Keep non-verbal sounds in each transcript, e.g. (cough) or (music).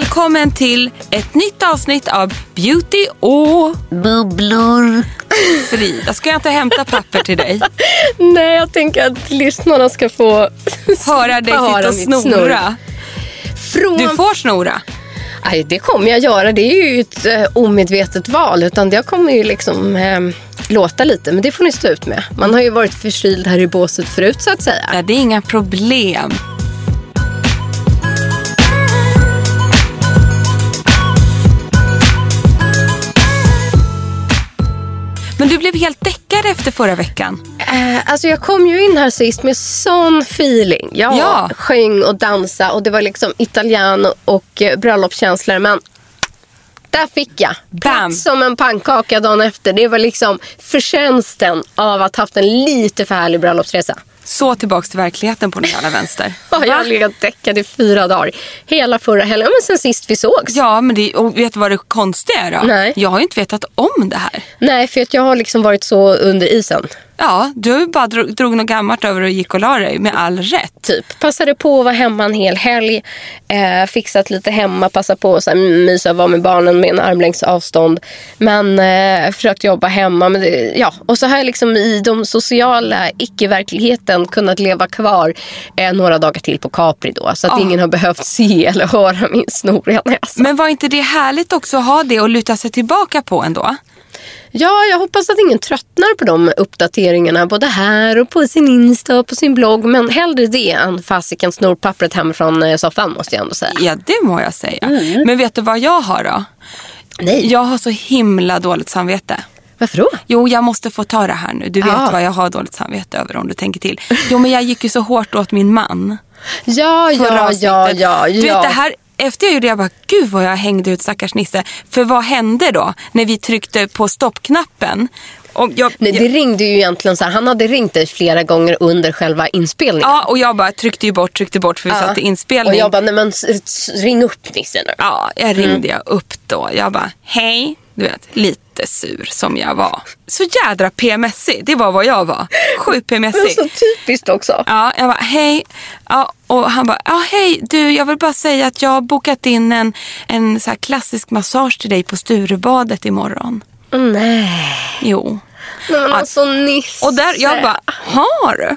Välkommen till ett nytt avsnitt av Beauty och Bubblor. Frida. Ska jag inte hämta papper till dig? (laughs) Nej, jag tänker att lyssnarna ska få Höra dig sitta och snora. Från... Du får snora. Nej, det kommer jag göra. Det är ju ett eh, omedvetet val. Utan jag kommer ju liksom eh, låta lite. Men det får ni stå ut med. Man har ju varit förkyld här i båset förut så att säga. Nej, det är inga problem. Men du blev helt däckad efter förra veckan. Eh, alltså jag kom ju in här sist med sån feeling. Jag Ja. sjöng och dansade och det var liksom italiano och eh, bröllopskänslor. Men där fick jag. Bam. Som en pannkaka dagen efter. Det var liksom förtjänsten av att haft en lite för härlig bröllopsresa. Så tillbaks till verkligheten på den jävla vänster. (laughs) Ja, jag har legat däckad i fyra dagar. Hela förra helgen. Men sen sist vi sågs. Ja, men det, och vet du vad det konstiga är då? Nej. Jag har ju inte vetat om det här. Nej, för att jag har liksom varit så under isen. Ja, du bara drog, drog något gammalt över och gick och la dig med all rätt. Typ. Passade på att vara hemma en hel helg. Eh, fixat lite hemma. Passat på att mysa och vara med barnen med en armlängds avstånd. Men eh, försökt jobba hemma. Men det, ja. Och så har jag liksom i de sociala icke-verkligheten kunnat leva kvar eh, några dagar till på Capri då. Så att Ja. ingen har behövt se eller höra min snoriga näsa. Men var inte det härligt också att ha det och luta sig tillbaka på ändå? Ja, jag hoppas att ingen tröttnar på de uppdateringarna. Både här och på sin Insta och på sin blogg. Men hellre det än fasiken snorpappret hemifrån eh, soffan måste jag ändå säga. Ja, det må jag säga. Men vet du vad jag har då? Nej. Jag har så himla dåligt samvete. Varför då? Jo, jag måste få ta det här nu. Du vet Ja. vad jag har dåligt samvete över om du tänker till. Jo, men jag gick ju så hårt åt min man. Ja, ja, avsnittet. ja, ja. Du vet ja. det här, efter jag gjorde det, jag bara, gud vad jag hängde ut stackars Nisse. För vad hände då när vi tryckte på stoppknappen? Och jag, Nej, jag, det ringde ju egentligen så här. Han hade ringt dig flera gånger under själva inspelningen. ja, och jag bara tryckte ju bort, tryckte bort för vi satt i inspelning. Och jag bara, nej men ring upp Nisse nu. Ja, jag ringde jag upp då. Jag bara, hej. Du vet, lite sur som jag var. Så jädra PMSig, det var vad jag var. Sjukt Det var PMSig. så typiskt också. Ja, jag bara, hej. Ja, och han bara, ja hej du, jag vill bara säga att jag har bokat in en, en så klassisk massage till dig på Sturebadet imorgon. Nej. Jo. Nej men alltså Nisse. Och där, jag bara, har du?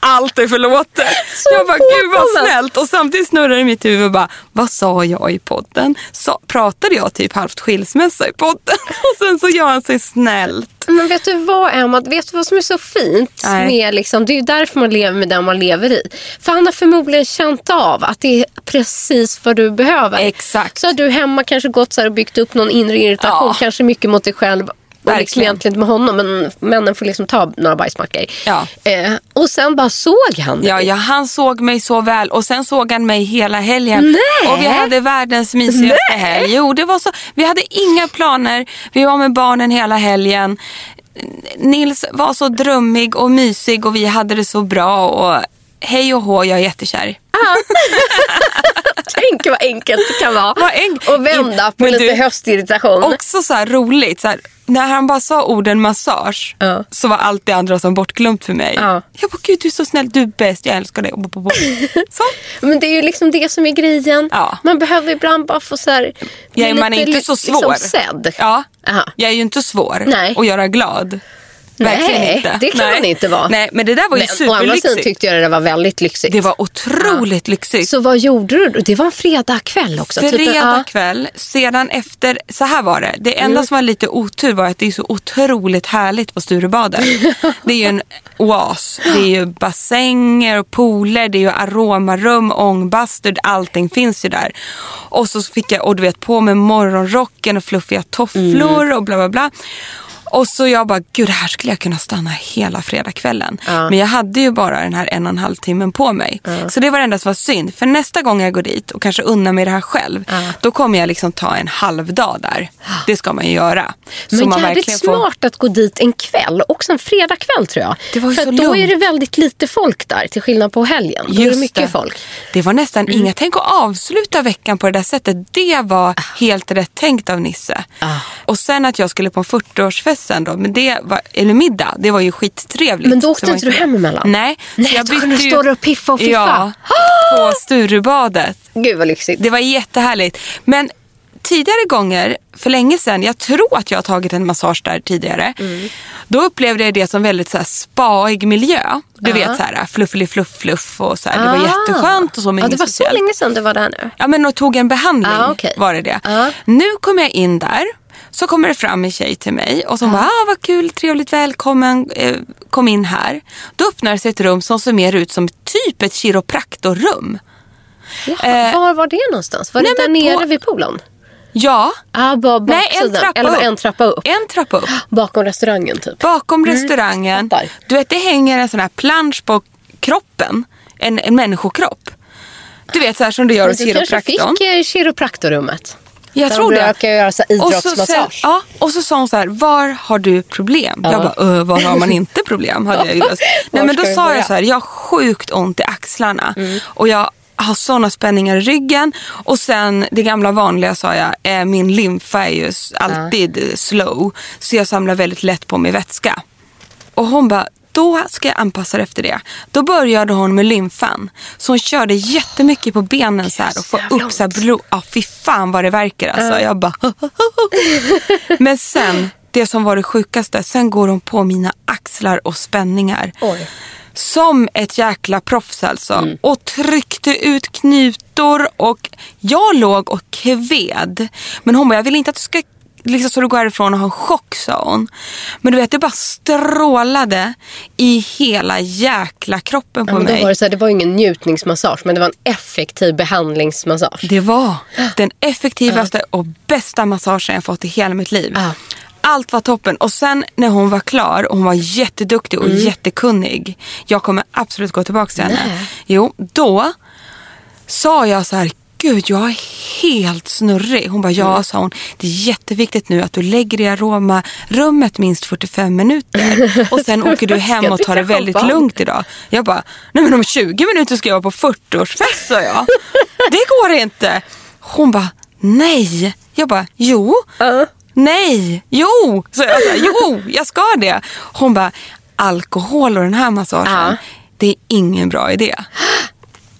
Allt är förlåtet. Jag bara, gud vad snällt. Och samtidigt snurrar det i mitt huvud bara, vad sa jag i podden? Så, pratade jag typ halvt skilsmässa i podden? (laughs) Och sen så gör han sig snällt. Men vet du vad Emma, vet du vad som är så fint? Nej. Med liksom, det är ju därför man lever med den man lever i. För han har förmodligen känt av att det är precis vad du behöver. Exakt. Så har du hemma kanske gått så och byggt upp någon inre irritation. Ja. Kanske mycket mot dig själv. Och liksom Verkligen. egentligen inte med honom, men männen får liksom ta några bajsmackor. Ja. Eh, och sen bara såg han Ja, dig. ja, han såg mig så väl och sen såg han mig hela helgen. Nej. Och vi hade världens mysigaste helg. Jo, det var så. Vi hade inga planer. Vi var med barnen hela helgen. Nils var så drömmig och mysig och vi hade det så bra. Och hej och hå, jag är jättekär. (laughs) Tänk vad enkelt det kan vara. Vad enk- Och vända på Men lite du- höstirritation. Också så roligt. Så här, när han bara sa orden massage Ja. så var allt det andra som bortglömt för mig. Ja. Jag bara, gud du är så snäll, du är bäst, jag älskar dig. Så. (laughs) Men det är ju liksom det som är grejen. Ja. Man behöver ibland bara få så här, Ja, man är inte så liksom svår. sedd. Ja. Aha. Jag är ju inte svår Nej. att göra glad. Verkligen Nej, inte. det kan man inte vara. Nej, men det där var ju Men å andra sidan superlyxigt. tyckte jag det var väldigt lyxigt. Det var otroligt lyxigt. Så vad gjorde du? Det var en fredagkväll också. typ, Fredag ja. kväll, sedan efter, så här var det. Det enda Mm. som var lite otur var att det är så otroligt härligt på Sturebadet. (laughs) det är ju en oas. Det är ju bassänger och pooler, det är ju aromarum, ångbastu, allting finns ju där. Och så fick jag, och du vet, på med morgonrocken och fluffiga tofflor Mm. och bla bla bla. Och så jag bara, gud här skulle jag kunna stanna hela fredagskvällen. Ja. Men jag hade ju bara den här en och en halv timmen på mig. Så det var det enda som var synd. För nästa gång jag går dit och kanske unnar mig det här själv. Då kommer jag liksom ta en halv dag där. Det ska man ju göra. Så Men man jävligt får- smart att gå dit en kväll. Också en fredagkväll tror jag. Det var ju För så då lugnt. är det väldigt lite folk där. Till skillnad på helgen. Då är det Just mycket folk. Mm. Det var nästan inga. Tänk att avsluta veckan på det där sättet. Det var helt rätt tänkt av Nisse. Ah. Och sen att jag skulle på en 40-årsfest sen då. Men det var, eller middag. Det var ju skittrevligt. Men då Så åkte inte du hem emellan? Nej. Nej, då kunde du stå där och piffa och fiffa. Ja, på Sturebadet. Gud vad lyxigt. Det var jättehärligt. Men tidigare gånger, för länge sedan, jag tror att jag har tagit en massage där tidigare. Mm. Då upplevde jag det som väldigt så här, spaig miljö. Du vet så här fluffelig fluff fluff och så här. Det var Ah. jätteskönt och så. Men inget det var så speciellt. länge sedan du var där nu. Ja men och tog en behandling Ah, okej. var det det. Ah. Nu kommer jag in där. Så kommer det fram en tjej till mig och som bara, ah, vad kul, trevligt, välkommen, eh, kom in här. Då öppnar sig ett rum som ser mer ut som typ ett kiropraktorrum. Jaha, var var det någonstans? Var Eh, nej, det där men på- nere vid poolen? Ja, Ah, bara nej en baksidan. trappa Eller upp. en trappa upp? En trappa upp. (gasps) Bakom restaurangen typ. Bakom restaurangen. fattar. Du vet det hänger en sån här plansch på kroppen. En, en människokropp. Du vet så här som du gör hos du kanske kiropraktorn. fick eh, kiropraktorrummet. Jag tror de det. brukar göra så här Och så, idrottsmassage. ja, och så sa hon så här, var har du problem? Jag bara, "Ö, var har man inte problem? Hade jag ju läst. (laughs) Nej, men då sa? Mm. jag så här, jag har sjukt ont i axlarna. Och jag har sådana spänningar i ryggen. Och sen det gamla vanliga sa jag, eh, min lymfa är ju alltid eh, slow. Så jag samlar väldigt lätt på mig vätska. Och hon bara, då ska jag anpassa det efter det. Då började hon med lymfan. Så hon körde jättemycket på benen så här och få upp så här blod. Ja, fy fan vad det verkar alltså. Jag bara (laughs) Men sen, det som var det sjukaste, sen går hon på mina axlar och spänningar. Oj. Som ett jäkla proffs alltså. Och tryckte ut knutor och jag låg och kved. Men hon bara, jag vill inte att du ska liksom så du går härifrån och har en chock sa hon. Men du vet det bara strålade i hela jäkla kroppen på Ja, mig. var det, så här, det var ingen njutningsmassage men det var en effektiv behandlingsmassage. Det var den effektivaste och bästa massagen jag fått i hela mitt liv. Allt var toppen. Och sen när hon var klar, och hon var jätteduktig och jättekunnig. Jag kommer absolut gå tillbaka till henne. Nej. Jo, då sa jag så här, gud jag är helt snurrig. Hon bara, ja sa hon, det är jätteviktigt nu att du lägger i aromarummet minst 45 minuter. (laughs) Och sen åker du hem och tar det väldigt lugnt idag. Jag bara, nej men om 20 minuter ska jag vara på 40-årsfest sa jag. (laughs) Det går inte. Hon bara, nej. Jag bara, jo. Nej, jo. Så jag sa, jo, jag ska det. Hon bara, alkohol och den här massagen, Ja. det är ingen bra idé. (gasps)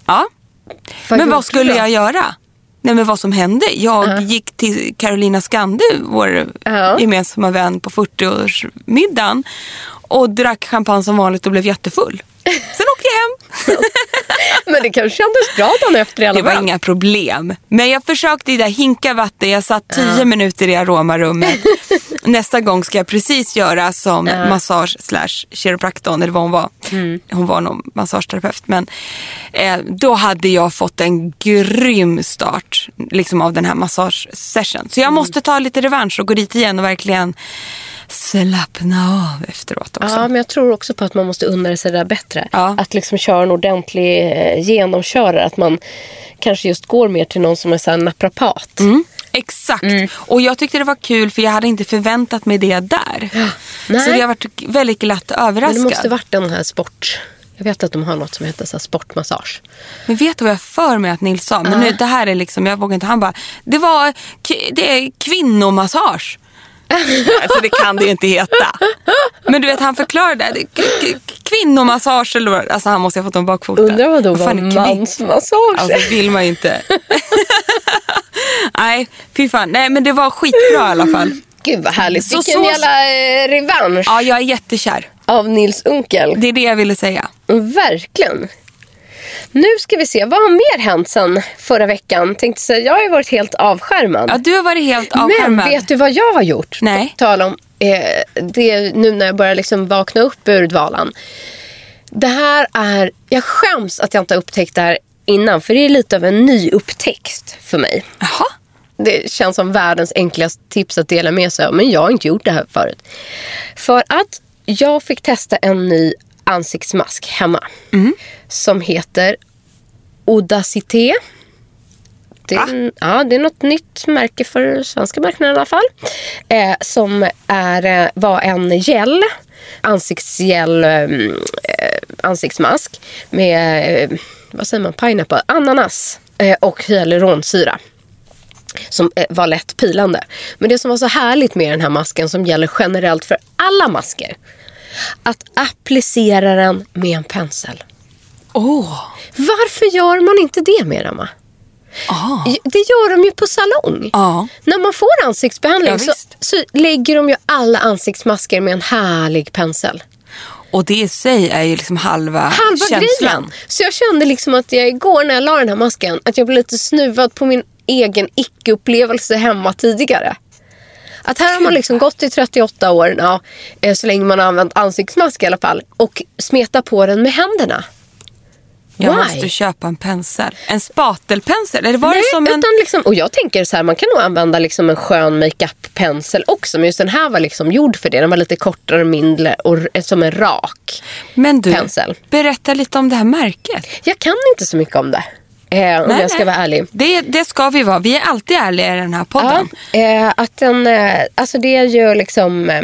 Ja, men vad skulle jag göra? Nej men vad som hände? Jag gick till Carolina Skande, vår Ja. gemensamma vän på 40-årsmiddagen och drack champagne som vanligt och blev jättefull. Sen åkte jag hem. (laughs) Men det kanske kändes bra dagen efter i alla Det var fall. inga problem. Men jag försökte där hinka vatten. Jag satt tio minuter i aromarummet. (laughs) Nästa gång ska jag precis göra som massage slash kiropraktorn. Eller vad hon var. Mm. Hon var nog massageterapeut. Men eh, då hade jag fått en grym start liksom, av den här massagesession. Så jag Mm. måste ta lite revansch och gå dit igen och verkligen slappna av efteråt också. Ja, men jag tror också på att man måste unna sig det där bättre. Ja. Att liksom köra en ordentlig eh, genomkörare. Att man kanske just går mer till någon som är så här naprapat. Mm. Exakt. Och jag tyckte det var kul för jag hade inte förväntat mig det där. Nej. Så jag varit väldigt glatt överraskad. Men det måste varit den här sport... Jag vet att de har något som heter så sportmassage. Men vet du vad jag för mig att Nils sa? Men nu, det här är liksom, jag vågar inte. Han bara, det var det är kvinnomassage. Alltså det kan det ju inte heta. Men du vet han förklarade. det. Kvinnomassage eller Alltså han måste ha fått en bakfoten. Undrar vad då var mansmassage? Alltså vill man ju inte. Nej, fy fan. Nej men det var skitbra i alla fall. Gud vad härligt. Så- Vilken så- jävla eh, revansch Ja, jag är jättekär. av Nils Unkel. Det är det jag ville säga. Verkligen. Nu ska vi se, vad har mer hänt sen förra veckan? Tänkte säga, jag har ju varit helt avskärmad. Ja, du har varit helt Men avskärmad. vet du vad jag har gjort? Nej. Tal om eh, det nu när jag börjar liksom vakna upp ur dvalan. Det här är, jag skäms att jag inte har upptäckt det här innan. För det är lite av en ny upptäckt för mig. Jaha. Det känns som världens enklaste tips att dela med sig av. Men jag har inte gjort det här förut. För att jag fick testa en ny ansiktsmask hemma. Som heter Audacité. Det är, ja, det är något nytt märke för svenska marknaden i alla fall. Eh, som är, eh, var en gel, ansiktsgel, eh, ansiktsmask med, eh, vad säger man, pineapple, ananas eh, och hyaluronsyra som eh, var lätt pilande. Men det som var så härligt med den här masken som gäller generellt för alla masker. Att applicera den med en pensel. Åh. Varför gör man inte det mer, Emma? Ah. Det gör de ju på salong. Ja. När man får ansiktsbehandling Ja, så, så lägger de ju alla ansiktsmasker med en härlig pensel. Och det i sig är ju liksom halva, Halva känslan. grejen. Så jag kände liksom att jag igår när jag la den här masken att jag blev lite snuvad på min egen icke-upplevelse hemma tidigare. Att här har man liksom gått i 38 år, ja, eh, så länge man har använt ansiktsmask i alla fall, och smeta på den med händerna. Jag Why? måste köpa en pensel. En spatelpensel? Eller var Nej, det som en... utan liksom, och jag tänker så här, man kan nog använda liksom en skön makeup-pensel också. Men just den här var liksom gjord för det. Den var lite kortare, mindre och r- som en rak. Men du, pensel. berätta lite om det här märket. Jag kan inte så mycket om det. Eh, om Nej, jag ska nej. vara ärlig. Det, det ska vi vara. Vi är alltid ärliga i den här podden. Ja, eh, att den, eh, alltså det är ju liksom, eh, eh,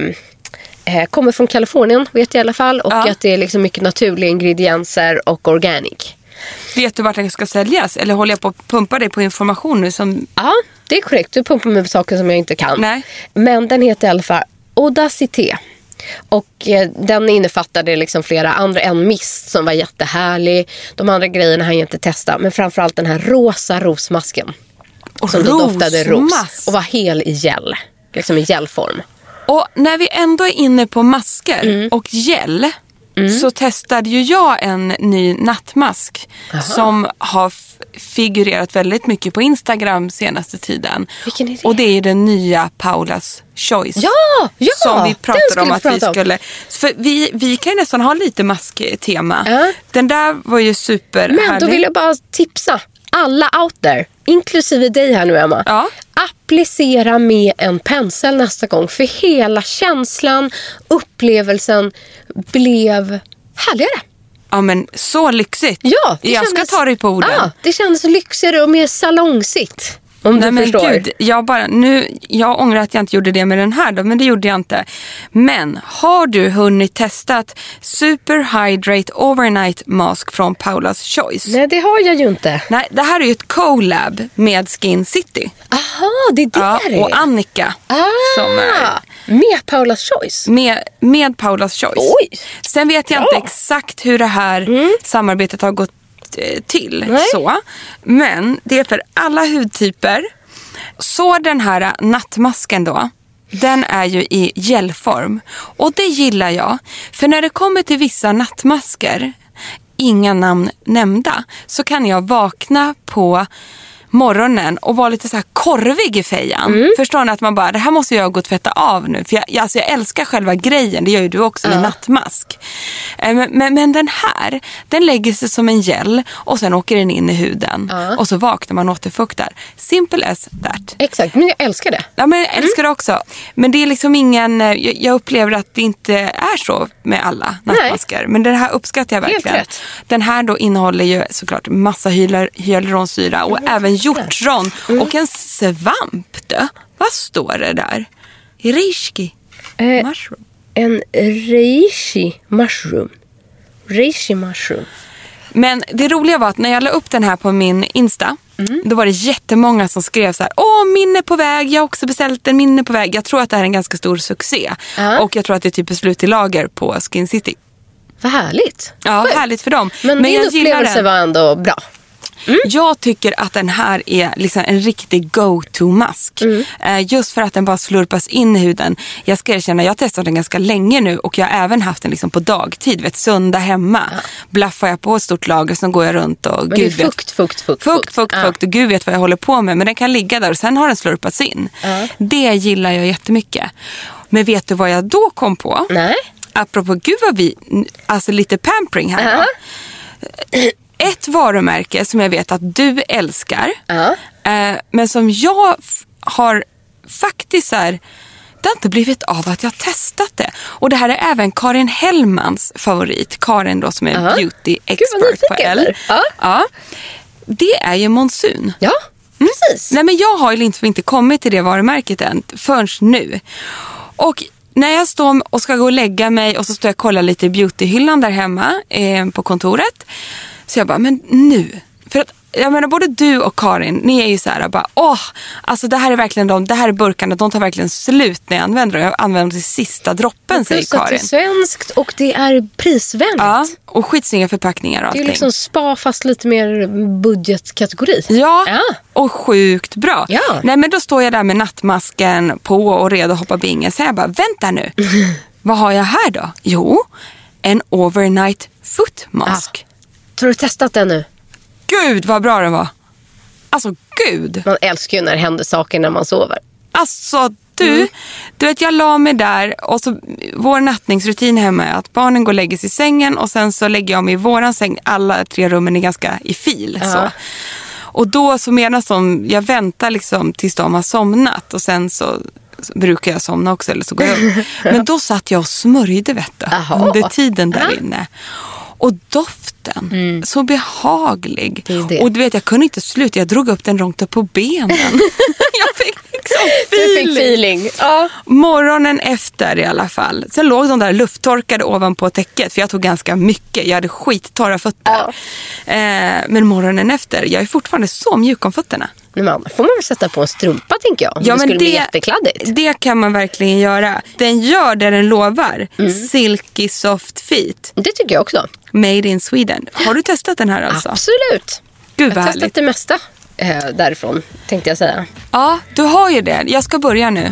kommer från Kalifornien vet jag i alla fall. Och Ja. att det är liksom mycket naturliga ingredienser och organic. Vet du vart den ska säljas? Eller håller jag på att pumpa dig på information nu som... Ja, det är korrekt. Du pumpar mig på saker som jag inte kan. Nej. Men den heter i alla fall Audacité. Och eh, den innefattade liksom flera andra. En mist som var jättehärlig. De andra grejerna hann jag inte testa. Men framförallt den här rosa rosmasken. Och Som då doftade ros. rosmask. Och var hel i gel. Liksom i gelform. Och när vi ändå är inne på masker Mm. och gel så testade ju jag en ny nattmask som har figurerat väldigt mycket på Instagram senaste tiden. Vilken är det? Och det är den nya Paulas Choice. Ja, ja, Som vi pratade om att vi prata om. skulle... För vi, vi kan ju nästan ha lite masktema. Ja. Den där var ju superhärlig. Men då vill jag bara tipsa alla out there, inklusive dig här nu Emma. Ja. Applicera med en pensel nästa gång. För hela känslan, upplevelsen blev härligare. Ja men så lyxigt. Ja, jag kändes- ska ta dig på orden. Ja, det kändes lyxigare och mer salongsigt. Om Nej du men förstår. gud, jag, bara, nu, jag ångrar att jag inte gjorde det med den här då, men det gjorde jag inte. Men har du hunnit testat Super Hydrate Overnight Mask från Paulas Choice? Nej, det har jag ju inte. Nej, det här är ju ett collab med Skin City. Aha, det är det Ja, det är. och Annika. ah, som är- Med Paulas Choice. Med, med Paulas Choice. Oj. Sen vet jag Bra. inte exakt hur det här samarbetet har gått till. Nej. Så. Men det är för alla hudtyper. Så den här nattmasken då. Den är ju i gelform. Och det gillar jag. För när det kommer till vissa nattmasker, inga namn nämnda, så kan jag vakna på morgonen och vara lite så här korvig i fejan. Förstår ni att man bara, det här måste jag gå och tvätta av nu. För jag, jag, alltså jag älskar själva grejen, det gör ju du också med nattmask. Eh, Men, men, men den här, den lägger sig som en gel och sen åker den in i huden. Och så vaknar man och återfuktar. Simple as that. Exakt, men jag älskar det. Ja, men jag älskar det också. Men det är liksom ingen, eh, jag, jag upplever att det inte är så med alla nattmasker. Men det här uppskattar jag verkligen. Den här då innehåller ju såklart massa hyaluronsyra och även hjortron Mm. och en svamp. Då. Vad står det där? Reishi Eh, mushroom. En reishi mushroom. Reishi mushroom. Men det roliga var att när jag la upp den här på min Insta. Mm. Då var det jättemånga som skrev så här. Åh, min är på väg. Jag har också beställt en. Min är på väg. Jag tror att det här är en ganska stor succé. Ja. Och jag tror att det är typ slut i lager på Skin City. Vad härligt. Ja, Sjukt. härligt för dem. Men, din jag gillar upplevelse var ändå bra. Jag tycker att den här är liksom en riktig go-to-mask. Mm. Eh, just för att den bara slurpas in i huden. Jag ska erkänna, jag har testat den ganska länge nu och jag har även haft den liksom på dagtid. Vet, söndag hemma. Blaffar jag på ett stort lager, sen går jag runt och Men det är gud fukt, fukt, fukt. Fukt, fukt, Ja. fukt och gud vet vad jag håller på med. Men den kan ligga där och sen har den slurpats in. Det gillar jag jättemycket. Men vet du vad jag då kom på? Nej. Apropå, gud vad vi, alltså lite pampering här då. Ett varumärke som jag vet att du älskar. Eh, men som jag f- har faktiskt så här, det har inte blivit av att jag har testat det. Och det här är även Karin Hellmans favorit. Karin då som är Ja. beauty expert på L. där. Ja. Det är ju Monsun. Ja, precis. Nej men jag har ju inte, inte kommit till det varumärket än förrän nu. Och när jag står och ska gå och lägga mig och så står jag och kollar lite i beautyhyllan där hemma eh, på kontoret. Så jag bara, men nu. För att jag menar både du och Karin, ni är ju så här bara, åh, alltså det här är verkligen de, det här är burkarna, de tar verkligen slut när jag använder dem. Jag använder dem till sista droppen säger Plus att det Karin. är svenskt och det är prisvänligt. Ja, och skitsnygga förpackningar och Det är allting. ju liksom spa fast lite mer budgetkategori. Ja, Ja. och sjukt bra. Ja. Nej men då står jag där med nattmasken på och redo att hoppa bingo. Så jag bara, vänta nu. (laughs) Vad har jag här då? Jo, en overnight foot mask. Har du testat den nu? Gud vad bra den var. Alltså gud. Man älskar ju när det händer saker när man sover. Alltså du, du vet jag la mig där och så vår nattningsrutin hemma är att barnen går och lägger sig i sängen och sen så lägger jag mig i våran säng. Alla tre rummen är ganska i fil. Så. Och då så medan de, jag väntar liksom tills de har somnat och sen så brukar jag somna också eller så går jag upp. (laughs) Men då satt jag och smörjde vet du, under tiden där inne. Och doften, så behaglig. Mm. Det det. Och du vet jag kunde inte sluta, jag drog upp den rakt upp på benen. (laughs) jag fick liksom Du fick feeling. feeling. Ja. Morgonen efter i alla fall. Sen låg de där lufttorkade ovanpå täcket för jag tog ganska mycket. Jag hade skittorra fötter. Eh, men morgonen efter, jag är fortfarande så mjuk om fötterna. Men man får man väl sätta på en strumpa tänker jag. det skulle bli jättekladdigt. det kan man verkligen göra. Den gör det den lovar. Mm. Silky soft feet. Det tycker jag också. Made in Sweden. Har du testat den här alltså? Absolut. Gud Jag har testat det mesta eh, därifrån tänkte jag säga. Ja, du har ju det. Jag ska börja nu.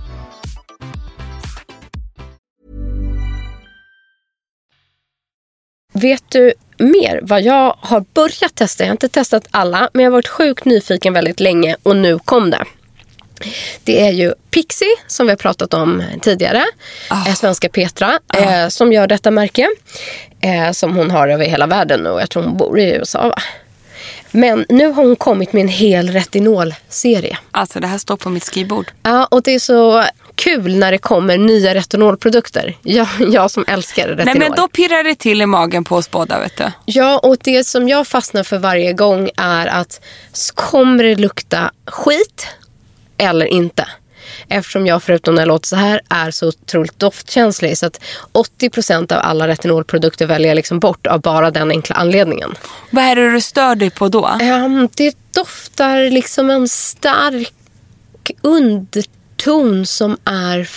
Vet du mer vad jag har börjat testa? Jag har inte testat alla, men jag har varit sjukt nyfiken väldigt länge och nu kom det. Det är ju Pixie som vi har pratat om tidigare. Eh, svenska Petra eh, som gör detta märke. Eh, som hon har över hela världen och jag tror hon bor i USA va? Men nu har hon kommit med en hel retinolserie. Alltså det här står på mitt skrivbord. Ja, och det är så kul när det kommer nya retinolprodukter. Jag, jag som älskar retinol. Nej men då pirrar det till i magen på oss båda vet du. Ja, och det som jag fastnar för varje gång är att kommer det lukta skit eller inte? Eftersom jag förutom när jag låter så här är så otroligt doftkänslig så att 80% av alla retinolprodukter väljer jag liksom bort av bara den enkla anledningen. Vad är det du stör dig på då? Ehm, det doftar liksom en stark underton som är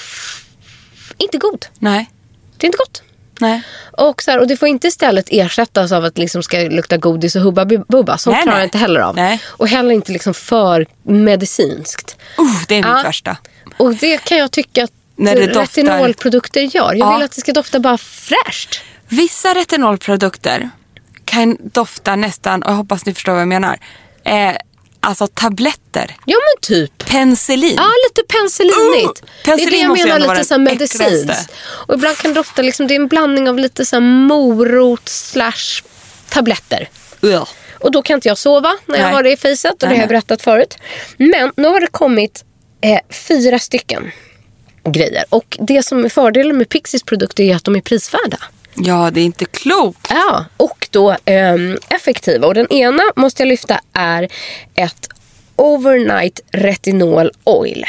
inte god. Nej. Det är inte gott. Nej. Och, så här, och det får inte istället ersättas av att liksom ska lukta godis och hubba bubba. Sånt klarar jag inte heller av. Nej. Och heller inte liksom för medicinskt. Uh, det är mitt Ja. värsta. Och det kan jag tycka att När det doftar- retinolprodukter gör. Jag Ja. vill att det ska dofta bara fräscht. Vissa retinolprodukter kan dofta nästan, och jag hoppas ni förstår vad jag menar, eh, alltså tabletter. Ja men typ. Penicillin. Ja, lite penicillinigt. Uh, det är det penicillin jag måste menar, lite så här den medicinskt. Och ibland kan det dofta, liksom, det är en blandning av lite så här morot slash tabletter. Ugh. Och då kan inte jag sova när jag Nej. har det i facet och det Nej, har jag berättat förut. Men nu har det kommit eh, fyra stycken grejer. Och det som är fördelen med Pixies produkter är att de är prisvärda. Ja, det är inte klokt. Ja, och då ehm, effektiva. Och den ena måste jag lyfta är ett Overnight Retinol Oil.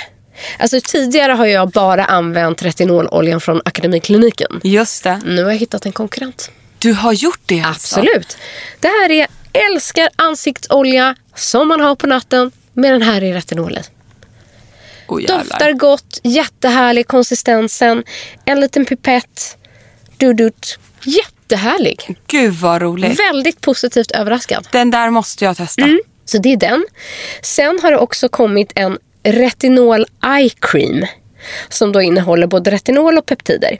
Alltså tidigare har jag bara använt retinololjan från Akademikliniken. Just det. Nu har jag hittat en konkurrent. Du har gjort det alltså? Absolut. Det här är älskar ansiktsolja som man har på natten med den här i retinol i. Oh. Doftar gott, jättehärlig konsistensen. En liten pipett. Dudut. Jättehärlig. Gud vad roligt. Väldigt positivt överraskad. Den där måste jag testa. Mm. Så det är den. Sen har det också kommit en retinol eye cream. Som då innehåller både retinol och peptider.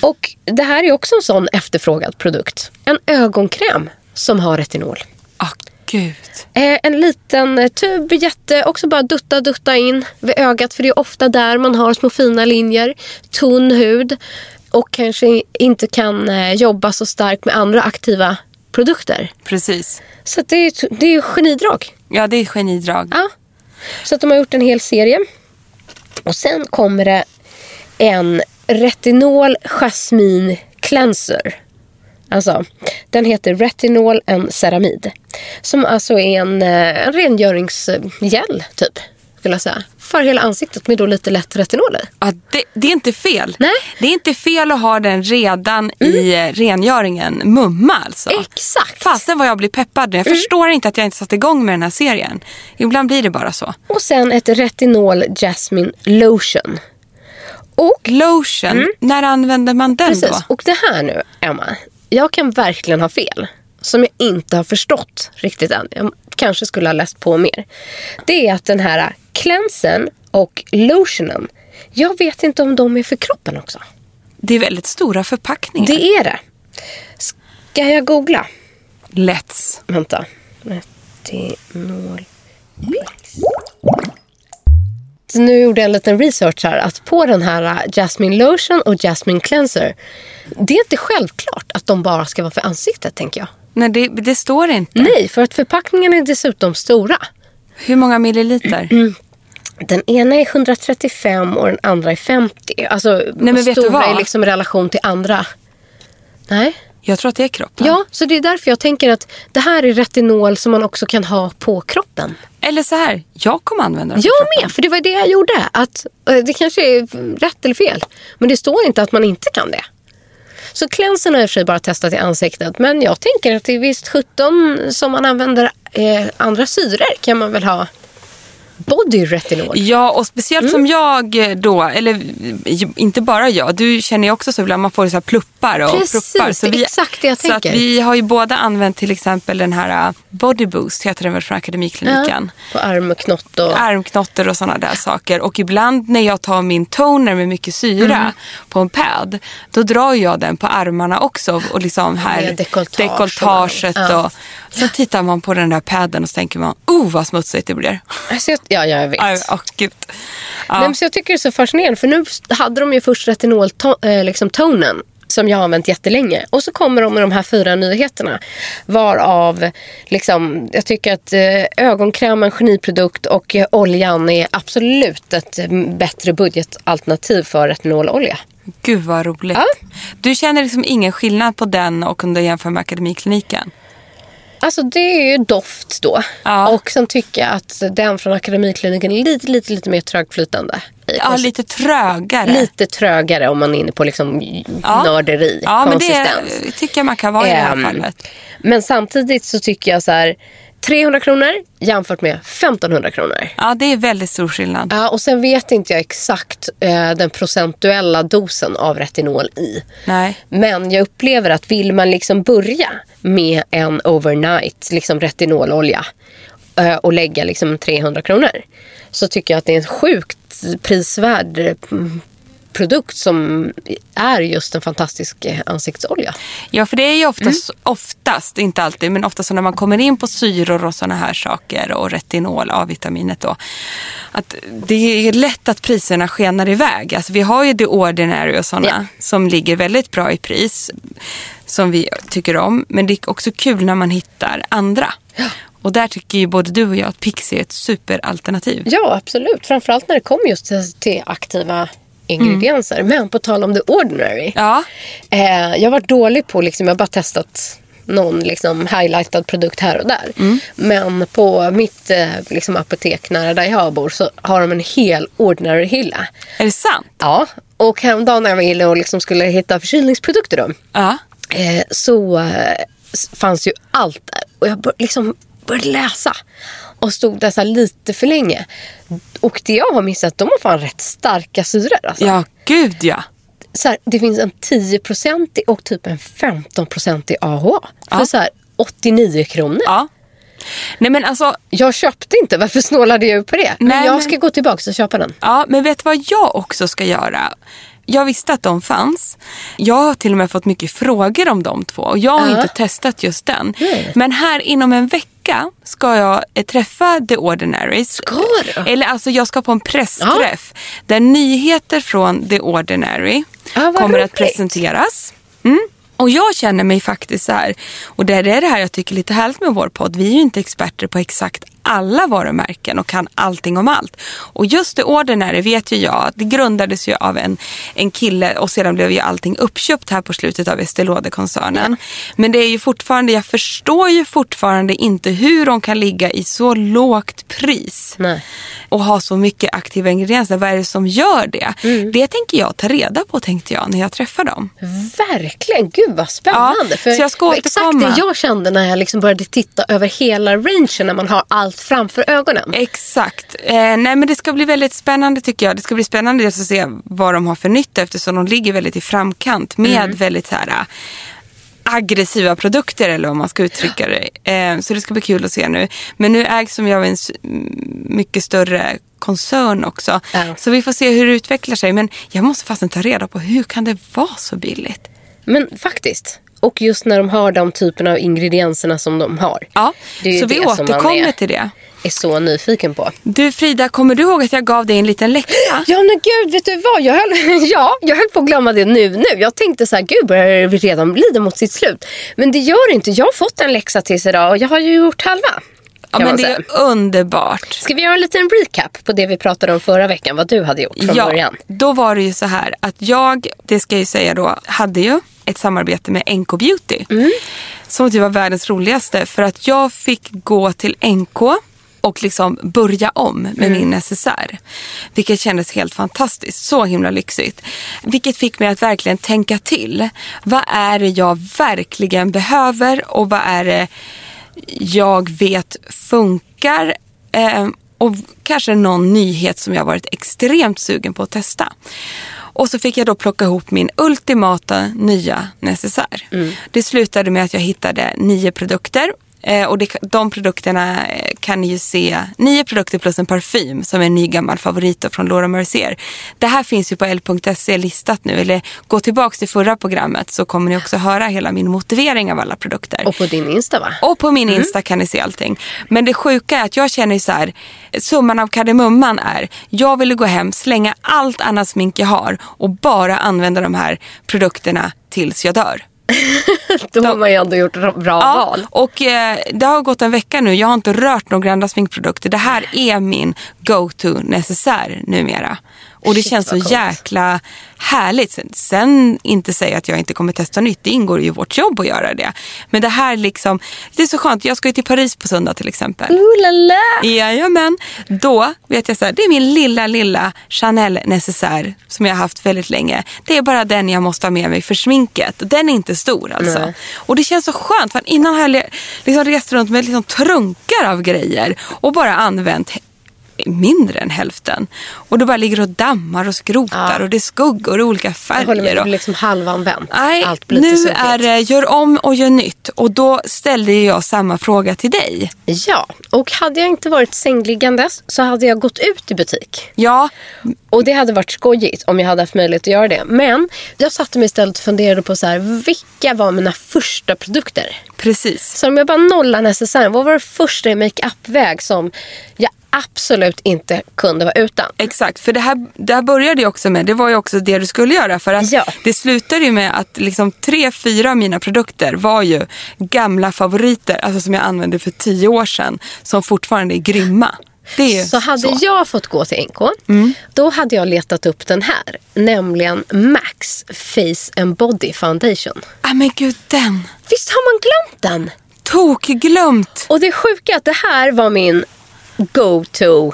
Och det här är också en sån efterfrågad produkt. En ögonkräm som har retinol. Åh gud. Eh, en liten eh, tub, jätte, också bara dutta dutta in vid ögat. För det är ofta där man har små fina linjer, tunn hud och kanske inte kan eh, jobba så starkt med andra aktiva produkter. Precis. Så det, är, det är genidrag. Ja, det är genidrag. Ja. Så att de har gjort en hel serie. Och sen kommer det en retinol jasmin cleanser. Alltså, den heter Retinol and Ceramid. Som alltså är en, eh, en rengöringsgel typ. Skulle jag säga. För hela ansiktet med då lite lätt retinol i. Ja, det, det är inte fel. Nej. Det är inte fel att ha den redan i eh, rengöringen. Mumma alltså. Exakt. Fasen vad jag blir peppad. Jag förstår inte att jag inte satt igång med den här serien. Ibland blir det bara så. Och sen ett retinol jasmine lotion. Och Lotion, när använder man den Mm. Precis. då? Och det här nu, Emma. Jag kan verkligen ha fel. Som jag inte har förstått riktigt än. Jag kanske skulle ha läst på mer. Det är att den här cleansen och lotionen. Jag vet inte om de är för kroppen också. Det är väldigt stora förpackningar. Det är det. Ska jag googla? Let's. Vänta. Retinol. Så nu gjorde jag en liten research här. Att på den här äh, Jasmine Lotion och Jasmine Cleanser. Det är inte självklart att de bara ska vara för ansiktet tänker jag. Nej, det, det står inte. Nej, för att förpackningarna är dessutom stora. Hur många milliliter? Mm. Den ena är 135 och den andra är 50. Alltså men vet du stora vad? i liksom relation till andra. Nej. Jag tror att det är kroppen. Ja, så det är därför jag tänker att det här är retinol som man också kan ha på kroppen. Eller så här, jag kommer använda på Jag kroppen. med, för det var det jag gjorde. Att, eh, det kanske är rätt eller fel. Men det står inte att man inte kan det. Så cleansern har jag i och för sig bara testat i ansiktet. Men jag tänker att det är visst 17 som man använder eh, andra syror kan man väl ha body retinol. Ja, och speciellt som jag då, eller eh, inte bara jag, du känner ju också så ibland man får så här pluppar och Precis, pluppar. Så är exakt det jag så att tänker. vi har ju båda använt till exempel den här uh, Body Boost, heter den väl från Akademikliniken. På armknott och... Armknotter och sådana där saker. Och ibland när jag tar min toner med mycket syra Mm. på en pad, då drar jag den på armarna också. Och liksom här Med dekolletage och- ja. Och, så tittar man på den där padden och så tänker man, oh vad smutsigt det blir. Alltså, jag- ja, jag vet. Aj, åh, gud. Ja. Nej, men så jag tycker det är så fascinerande för nu hade de ju först retinol-tonen liksom tonen som jag har använt jättelänge. Och så kommer de med de här fyra nyheterna. Varav liksom, jag tycker att eh, ögonkrämen, geniprodukt och eh, oljan är absolut ett mm, bättre budgetalternativ för retinololja. Gud vad roligt. Ja. Du känner liksom ingen skillnad på den och om du jämför med Akademikliniken? Alltså det är ju doft då. Ja. Och sen tycker jag att den från Akademikliniken är lite, lite, lite mer trögflytande. Ja, lite trögare. lite trögare om man är inne på liksom Ja. nörderi, Ja, men det konsistens. tycker jag man kan vara i det här Ehm, fallet. Men samtidigt så tycker jag så här 300 kronor jämfört med 1500 kronor. Ja, det är väldigt stor skillnad. Ja, och sen vet inte jag exakt eh, den procentuella dosen av retinol i. Nej. Men jag upplever att vill man liksom börja med en overnight liksom retinololja eh, och lägga liksom 300 kronor så tycker jag att det är en sjukt prisvärd mm, produkt som är just en fantastisk eh, ansiktsolja. Ja, för det är ju oftast, Mm. oftast inte alltid, men oftast så när man kommer in på syror och sådana här saker och retinol, A-vitaminet då. Att det är lätt att priserna skenar iväg. Alltså vi har ju The Ordinary och sådana Ja. som ligger väldigt bra i pris. Som vi tycker om. Men det är också kul när man hittar andra. Och där tycker ju både du och jag att Pixie är ett superalternativ. Ja, absolut. Framförallt när det kommer just till aktiva ingredienser. Men på tal om the ordinary. Ja, Eh, jag har varit dålig på, liksom, jag har bara testat någon liksom, highlightad produkt här och där. Men på mitt eh, liksom, apotek nära där jag bor så har de en hel ordinary hylla. är det sant? Ja, och häromdagen när jag var inne och liksom skulle hitta förkylningsprodukter då, Ja. eh, så eh, fanns ju allt där. Och jag bör, liksom började läsa. Och stod där så lite för länge. Och det jag har missat, de har fan rätt starka syror. Alltså. Ja, gud ja. Så här, det finns en 10-procentig och typ en 15-procentig AHA. För Ja. så här 89 kronor. Ja. Nej men alltså, Jag köpte inte, varför snålade jag på det? men Nej, jag men- ska gå tillbaka och köpa den. Ja, men vet du vad jag också ska göra? Jag visste att de fanns. Jag har till och med fått mycket frågor om de två och jag har Ja. inte testat just den. Nej. Men här inom en vecka ska jag eh, träffa The Ordinaries. Ska du? Eller alltså jag ska på en pressträff där nyheter från The Ordinary Ja, vad kommer att roligt. presenteras. Mm. Och jag känner mig faktiskt så här, och det är det här jag tycker är lite härligt med vår podd. Vi är ju inte experter på exakt alla varumärken och kan allting om allt. Och just det Ordinary vet ju jag, det grundades ju av en, en kille och sedan blev ju allting uppköpt här på slutet av Estée Lauder-koncernen. Men det är ju fortfarande, jag förstår ju fortfarande inte hur de kan ligga i så lågt pris Nej. och ha så mycket aktiva ingredienser. Vad är det som gör det? Mm. Det tänker jag ta reda på tänkte jag när jag träffar dem. Verkligen, gud vad spännande. Ja, För så jag ska var exakt det jag kände när jag liksom började titta över hela rangen när man har allt framför ögonen. Exakt. Eh, nej men det ska bli väldigt spännande tycker jag. Det ska bli spännande att se vad de har för nytta eftersom de ligger väldigt i framkant med Mm. väldigt så här äh, aggressiva produkter eller vad man ska uttrycka det. Eh, så det ska bli kul att se nu. Men nu ägs de ju av en mycket större koncern också. Ja. Så vi får se hur det utvecklar sig. Men jag måste fastän ta reda på hur kan det vara så billigt? Men faktiskt. Och just när de har de typerna av ingredienserna som de har. Ja, så vi återkommer är. till det. Är så nyfiken på. Du Frida, kommer du ihåg att jag gav dig en liten läxa? Ja men gud, vet du vad? Jag höll, (laughs) ja, jag höll på att glömma det nu. nu. Jag tänkte så här, gud börjar det redan lida mot sitt slut? Men det gör det inte. Jag har fått en läxa tills idag och jag har ju gjort halva. Ja, men det är underbart. Ska vi göra en liten recap på det vi pratade om förra veckan? Vad du hade gjort från ja, början? då var det ju så här att jag, det ska jag ju säga då, hade ju ett samarbete med NK Beauty. Som typ var världens roligaste för att jag fick gå till NK och liksom börja om med min necessär. Vilket kändes helt fantastiskt. Så himla lyxigt. Vilket fick mig att verkligen tänka till. Vad är det jag verkligen behöver och vad är det jag vet funkar eh, och kanske någon nyhet som jag varit extremt sugen på att testa. Och så fick jag då plocka ihop min ultimata nya necessär. Det slutade med att jag hittade nio produkter Eh, och det, de produkterna eh, kan ni ju se. Nio produkter plus en parfym som är en ny gammal favorit från Laura Mercier. Det här finns ju på l.se listat nu. Eller gå tillbaka till förra programmet så kommer ni också höra hela min motivering av alla produkter. Och på din Insta va? Och på min Insta kan ni se allting. Men det sjuka är att jag känner så här, summan av kardemumman är, jag vill gå hem, slänga allt annat smink jag har och bara använda de här produkterna tills jag dör. (laughs) Då har man ju ändå gjort bra Ja, val. och eh, det har gått en vecka nu. Jag har inte rört några andra sminkprodukter. Det här är min go-to necessär numera. Och det Shit, känns så coolt. jäkla härligt. Sen, sen inte säga att jag inte kommer testa nytt. Det ingår ju i vårt jobb att göra det. Men det här liksom, det är så skönt. Jag ska ju till Paris på söndag till exempel. Ooh la la. Jajamän. Då vet jag så här, det är min lilla, lilla Chanel necessär som jag har haft väldigt länge. Det är bara den jag måste ha med mig för sminket. Den är inte stor alltså. Nej. Och det känns så skönt för innan har jag liksom rest runt med liksom trunkar av grejer och bara använt mindre än hälften. Och det bara ligger och dammar och skrotar Ja. och det är skuggor och olika Jag håller med, färger. det blir liksom halvanvänt. Nej, Allt blir nu är det gör om och gör nytt. Och då ställde jag samma fråga till dig. Ja, och hade jag inte varit sängliggandes så hade jag gått ut i butik. Ja, Och det hade varit skojigt om jag hade haft möjlighet att göra det. Men jag satte mig istället och funderade på så här, vilka var mina första produkter? Precis. Så om jag bara nollar necessären, vad var det första i makeup-väg som jag absolut inte kunde vara utan? Exakt, för det här, det här började ju också med, det var ju också det du skulle göra. För att Ja. det slutade ju med att liksom tre, fyra av mina produkter var ju gamla favoriter, alltså som jag använde för tio år sedan, som fortfarande är grymma. Så hade så. jag fått gå till NK, då hade jag letat upp den här. Nämligen Max Face and Body Foundation. Ah, men gud, den! Visst har man glömt den? Tokglömt! Och det sjuka är att det här var min go-to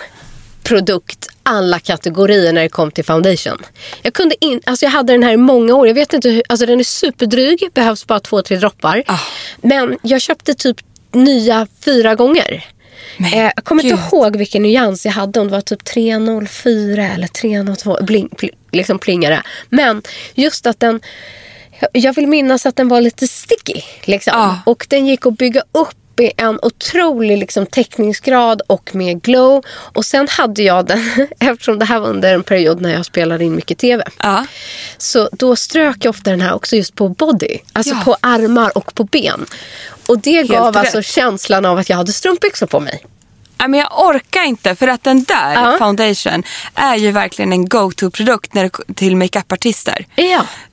produkt alla kategorier när det kom till foundation. Jag, kunde in, alltså jag hade den här i många år. Jag vet inte hur, alltså den är superdryg, behövs bara två, tre droppar. Ah. Men jag köpte typ nya fyra gånger. Eh, jag kommer inte ihåg vilken nyans jag hade. Om det var typ 304 eller 302. Bling, pl, liksom plingare. Men just att den... jag- vill minnas att den var lite sticky. Liksom. Ja. Och den gick att bygga upp i en otrolig liksom, täckningsgrad och med glow. Och sen hade jag den, (laughs) eftersom det här var under en period när jag spelade in mycket tv. Ja. Så då strök jag ofta den här också just på body. Alltså Ja. på armar och på ben. Och det gav rätt. alltså känslan av att jag hade strumpbyxor på mig. Nej, men jag orkar inte för att den där Ja. foundation är ju verkligen en go-to-produkt till makeupartister.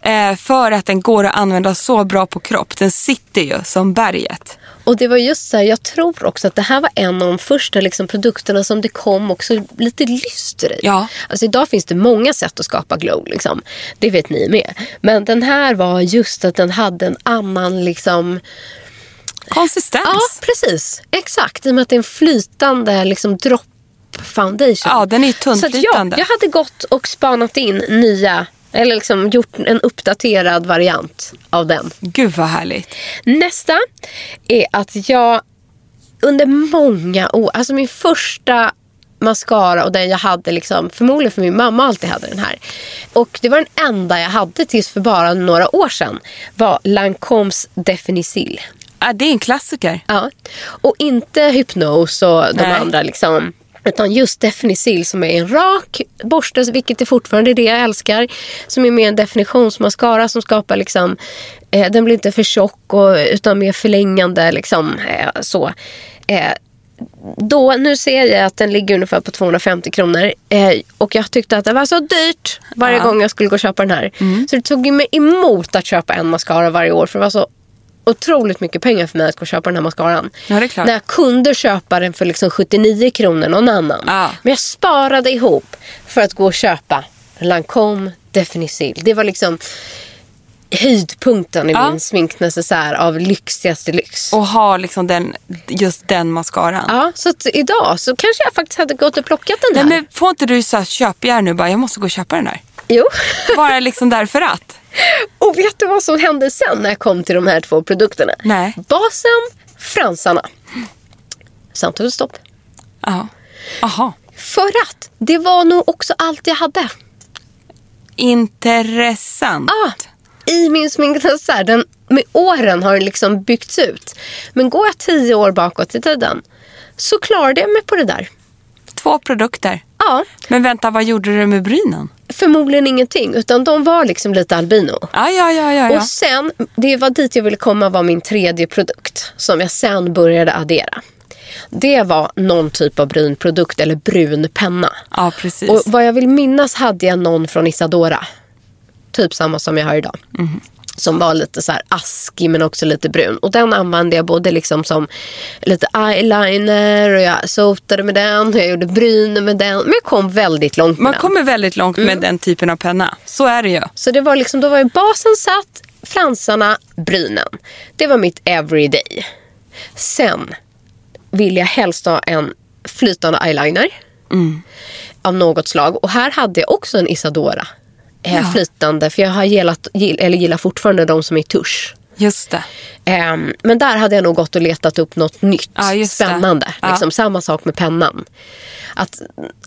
Eh, för att den går att använda så bra på kropp. Den sitter ju som berget. Och det var just så här, jag tror också att det här var en av de första liksom, produkterna som det kom också lite lyster i. Ja. Alltså idag finns det många sätt att skapa glow. Liksom. Det vet ni med. Men den här var just att den hade en annan liksom... Konsistens. Ja, precis. Exakt. I och med att det är en flytande liksom, dropp foundation. Ja, den är ju Så att ja, tunnflytande. jag hade gått och spanat in nya, eller liksom gjort en uppdaterad variant av den. Gud vad härligt. Nästa är att jag under många år, alltså min första mascara och den jag hade liksom, förmodligen för min mamma alltid hade den här. Och det var den enda jag hade tills för bara några år sedan. Var Lancomes Definisil. Ah, det är en klassiker. Ja. Och inte Hypnose och de Nej. andra liksom. Utan just Definisil som är en rak borste, vilket är fortfarande det jag älskar. Som är mer en definitionsmascara som skapar liksom, eh, den blir inte för tjock och, utan mer förlängande liksom eh, så. Eh, då, nu ser jag att den ligger ungefär på 250 kronor. Eh, och jag tyckte att det var så dyrt varje Ja. gång jag skulle gå och köpa den här. Så det tog mig emot att köpa en mascara varje år. För det var så otroligt mycket pengar för mig att gå och köpa den här mascaran. Ja, det är klart. När jag kunde köpa den för liksom 79 kronor någon annan. Ja. Men jag sparade ihop för att gå och köpa Lancome Definisil. Det var liksom höjdpunkten i Ja. min sminknecessär av lyxigaste lyx. Och ha liksom den, just den mascaran. Ja, så idag så kanske jag faktiskt hade gått och plockat den här. Nej, men får inte du så här nu bara, jag måste gå och köpa den här. Jo. Bara (laughs) liksom därför att. Och vet du vad som hände sen när jag kom till de här två produkterna? Nej. Basen, fransarna. Det stopp. Ja. Aha. För att det var nog också allt jag hade. Intressant. Ah, i min sminknäsär, den, med åren har den liksom byggts ut. Men går jag tio år bakåt i tiden så klarade jag mig på det där. Två produkter. Ja, Men vänta, vad gjorde du med brynen? Förmodligen ingenting. Utan de var liksom lite albino. Ja, ja, ja. ja. Och sen, det var dit jag ville komma var min tredje produkt. Som jag sen började addera. Det var någon typ av brynprodukt eller brun penna. ja precis. Och vad jag vill minnas hade jag någon från Isadora. Typ samma som jag har idag. Som var lite så här askig men också lite brun. Och den använde jag både liksom som lite eyeliner och jag sotade med den. Och jag gjorde bryn med den. Men jag kom väldigt långt med Man den. kommer väldigt långt Mm. med den typen av penna. Så är det ju. Så det var liksom, då var ju basen satt, fransarna, brynen. Det var mitt everyday. Sen vill jag helst ha en flytande eyeliner. Av något slag. Och här hade jag också en Isadora. Eh, Flytande, för jag har gillat, gill, eller gillar fortfarande de som är i tusch. Just det. Ehm, men där hade jag nog gått och letat upp något nytt, Ja, spännande. Ja. Liksom, samma sak med pennan. Att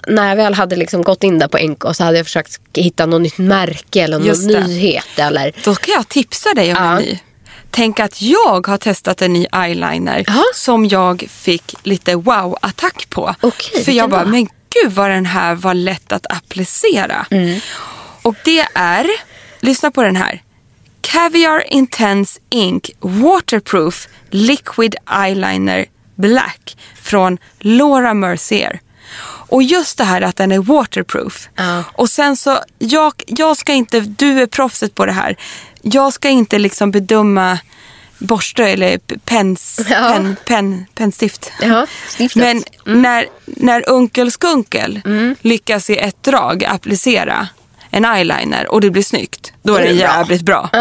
när jag väl hade liksom gått in där på NK så hade jag försökt hitta något nytt märke eller någon nyhet. Eller, Då ska jag tipsa dig om Ja. en ny. Tänk att jag har testat en ny eyeliner Ja. som jag fick lite wow-attack på. Okej, För jag bara, men gud vad den här var lätt att applicera. Mm. Och det är, lyssna på den här. Caviar Intense Ink Waterproof Liquid Eyeliner Black från Laura Mercier. Och just det här att den är waterproof. Ja. Och sen så, jag, jag ska inte, du är proffset på det här. Jag ska inte liksom bedöma borste eller pens, Ja. pen, pen, penstift. Ja. Men när, när Unkel Skunkel lyckas i ett drag applicera en eyeliner och det blir snyggt, då är det det bra. jävligt bra. (laughs)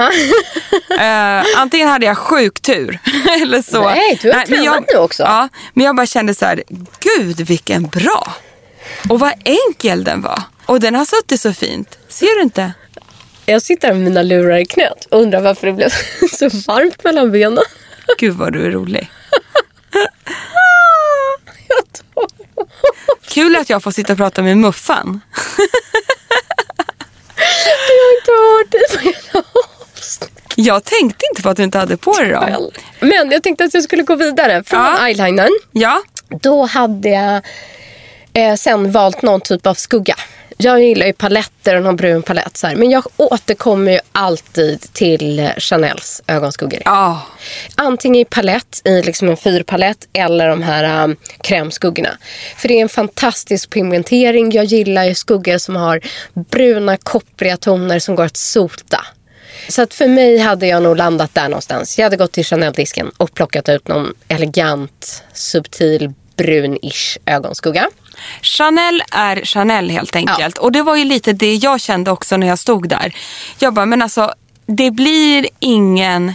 Eh, antingen hade jag sjuk tur (laughs) eller så. Nej, du har men jag, nu också. Ja, men jag bara kände så här, gud vilken bra. Och vad enkel den var. Och den har suttit så fint. Ser du inte? Jag sitter med mina lurar i knät och undrar varför det blev (laughs) så varmt mellan benen. Gud vad du är rolig. Kul att jag får sitta och prata med Muffan. Jag har inte hört det på hela. Jag tänkte inte på att du inte hade på dig då. Men jag tänkte att jag skulle gå vidare från Ja. eyelinern. Ja, Då hade jag eh, sen valt någon typ av skugga. Jag gillar ju paletter och någon brun palett. Så här. Men jag återkommer ju alltid till Chanels ögonskuggor. ja. Antingen i palett, i liksom en fyrpalett eller de här um, krämskuggorna. För det är en fantastisk pigmentering. Jag gillar ju skuggor som har bruna koppriga toner som går att sota. Så att för mig hade jag nog landat där någonstans. Jag hade gått till Chanel-disken och plockat ut någon elegant, subtil, brun-ish ögonskugga. Chanel är Chanel helt enkelt. Och det var ju lite det jag kände också när jag stod där. Jag bara, men alltså det blir ingen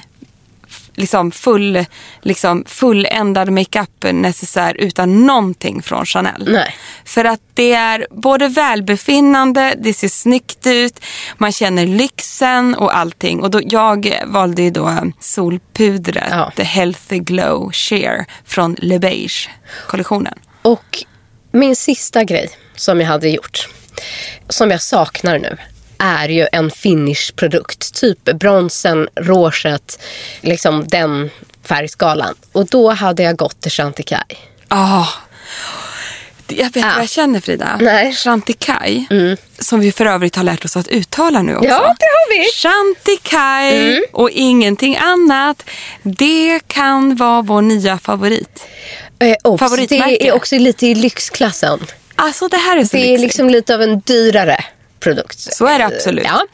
liksom full, liksom fulländad makeup necessär utan någonting från Chanel. Nej. För att det är både välbefinnande, det ser snyggt ut, man känner lyxen och allting. Och då, jag valde ju då solpudret, Ja. The Healthy Glow Sheer från Le Beige kollektionen. Och min sista grej som jag hade gjort, som jag saknar nu, är ju en finish-produkt. Typ bronsen, rouget, liksom den färgskalan. Och då hade jag gått till Chantecaille. Ah. Jag vet Ah. vad jag känner Frida. Nej. Mm. Chantecaille, som vi för övrigt har lärt oss att uttala nu också. Ja, det har vi. Mm. Chantecaille och ingenting annat. Det kan vara vår nya favorit. Eh, obs. Det är också lite i lyxklassen. Alltså det här är så Det är lyxigt. liksom lite av en dyrare produkt. Så är det absolut. Ja.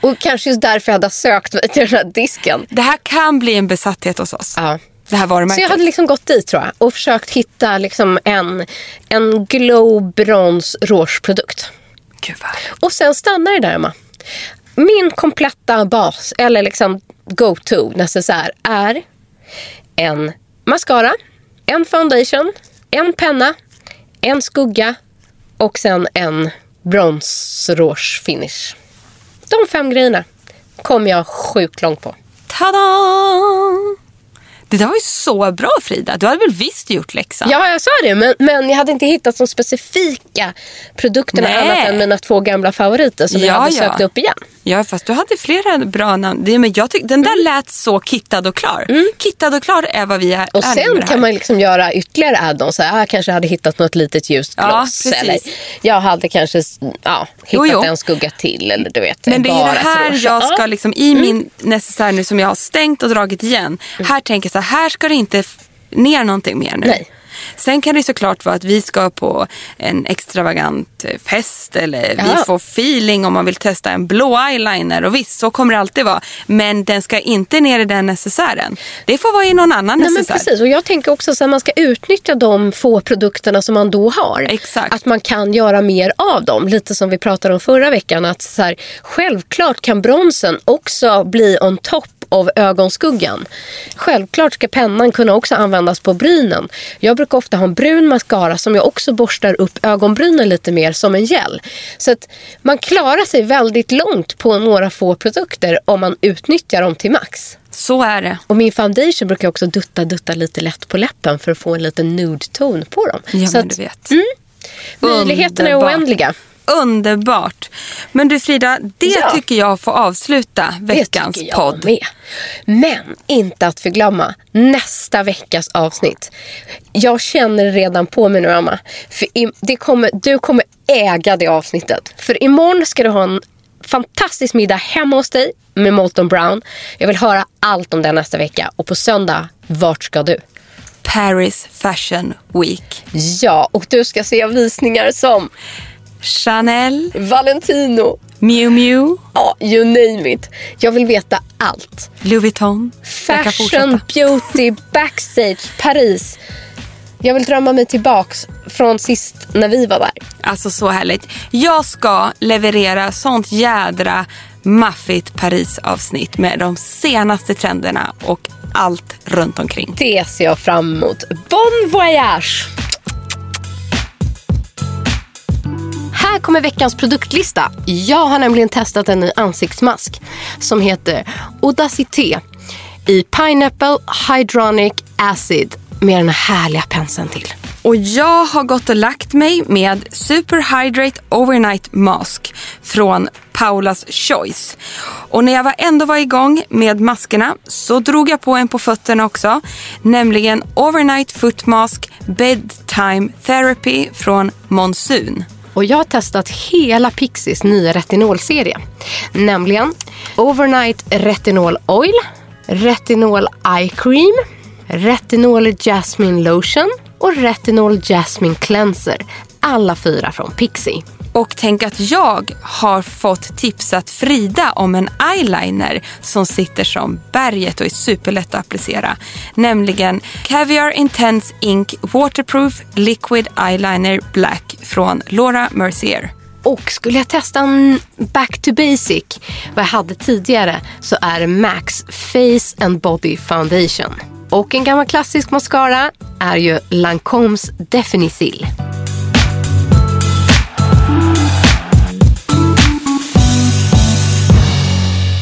Och kanske just därför jag hade sökt mig till den här disken. Det här kan bli en besatthet hos oss. Ja. Det här varumärket. Så jag hade liksom gått dit tror jag och försökt hitta liksom en, en glow brons rouge-produkt. Gud vad härligt. Och sen stannar det där Emma. Min kompletta bas, eller liksom go-to necessär, är en mascara, en foundation, en penna, en skugga och sen en brons rouge finish. De fem grejerna kommer jag sjukt långt på. Tada! Det där var ju så bra Frida. Du hade väl visst gjort läxan? Ja, jag sa det. Men, men jag hade inte hittat de specifika produkterna Nej. annat än mina två gamla favoriter som jag Ja, hade ja. sökt upp igen. Ja, fast du hade flera bra namn. Det, men jag tyck, den där lät så kittad och klar. Kittad och klar är vad vi är Och sen kan man liksom göra ytterligare add-ons. Så här, Jag kanske hade hittat något litet ljust Ja, gloss. precis. eller jag hade kanske ja, hittat Jo, jo. en skugga till. Eller du vet, Men det är det här jag ska Ja. liksom, i min necessär nu som jag har stängt och dragit igen. Här tänker jag så här, ska det inte ner någonting mer nu. Nej. Sen kan det såklart vara att vi ska på en extravagant eh, fest eller vi Ja. får feeling om man vill testa en blå eyeliner. Och visst, så kommer det alltid vara. Men den ska inte ner i den necessären. Det får vara i någon annan Nej, men necessär. precis. Och jag tänker också att man ska utnyttja de få produkterna som man då har. Exakt. Att man kan göra mer av dem. Lite som vi pratade om förra veckan. Att så här, självklart kan bronsen också bli on top av ögonskuggan. Självklart ska pennan kunna också användas på brynen. Jag brukar ofta ha en brun mascara som jag också borstar upp ögonbrynen lite mer som en gel. Så att man klarar sig väldigt långt på några få produkter om man utnyttjar dem till max. Så är det. Och min foundation brukar jag också dutta dutta lite lätt på läppen för att få en liten nude-ton på dem. Ja, Så men att du vet. möjligheterna är oändliga. Underbart. Men du Frida, det Ja. tycker jag får avsluta veckans det jag podd. med. Men inte att förglömma nästa veckas avsnitt. Jag känner redan på mig nu Emma. För det kommer, du kommer äga det avsnittet. För imorgon ska du ha en fantastisk middag hemma hos dig med Molton Brown. Jag vill höra allt om det nästa vecka. Och på söndag, vart ska du? Paris Fashion Week. Ja, och du ska se visningar som Chanel, Valentino. Miu Miu, Ja, you name it. Jag vill veta allt. Louis Vuitton. Fashion, beauty, backstage, Paris. Jag vill drömma mig tillbaks från sist när vi var där. Alltså så härligt. Jag ska leverera sånt jädra maffigt Paris-avsnitt med de senaste trenderna och allt runt omkring. Det ser jag fram emot. Bon voyage! Kommer veckans produktlista. Jag har nämligen testat en ny ansiktsmask som heter Audacité i Pineapple Hydronic Acid med den härliga penseln till. Och jag har gått och lagt mig med Super Hydrate Overnight Mask från Paulas Choice. Och när jag var ändå var igång med maskerna så drog jag på en på fötterna också. Nämligen Overnight Foot Mask Bedtime Therapy från Monsoon. Och jag har testat hela Pixies nya retinolserie. Nämligen Overnight Retinol Oil, Retinol Eye Cream, Retinol Jasmine Lotion och Retinol Jasmine Cleanser. Alla fyra från Pixie. Och tänk att jag har fått tipsat Frida om en eyeliner som sitter som berget och är superlätt att applicera. Nämligen Caviar Intense Ink Waterproof Liquid Eyeliner Black från Laura Mercier. Och skulle jag testa en back to basic, vad jag hade tidigare, så är det Max Face and Body Foundation. Och en gammal klassisk mascara är ju Lancomes Definisil.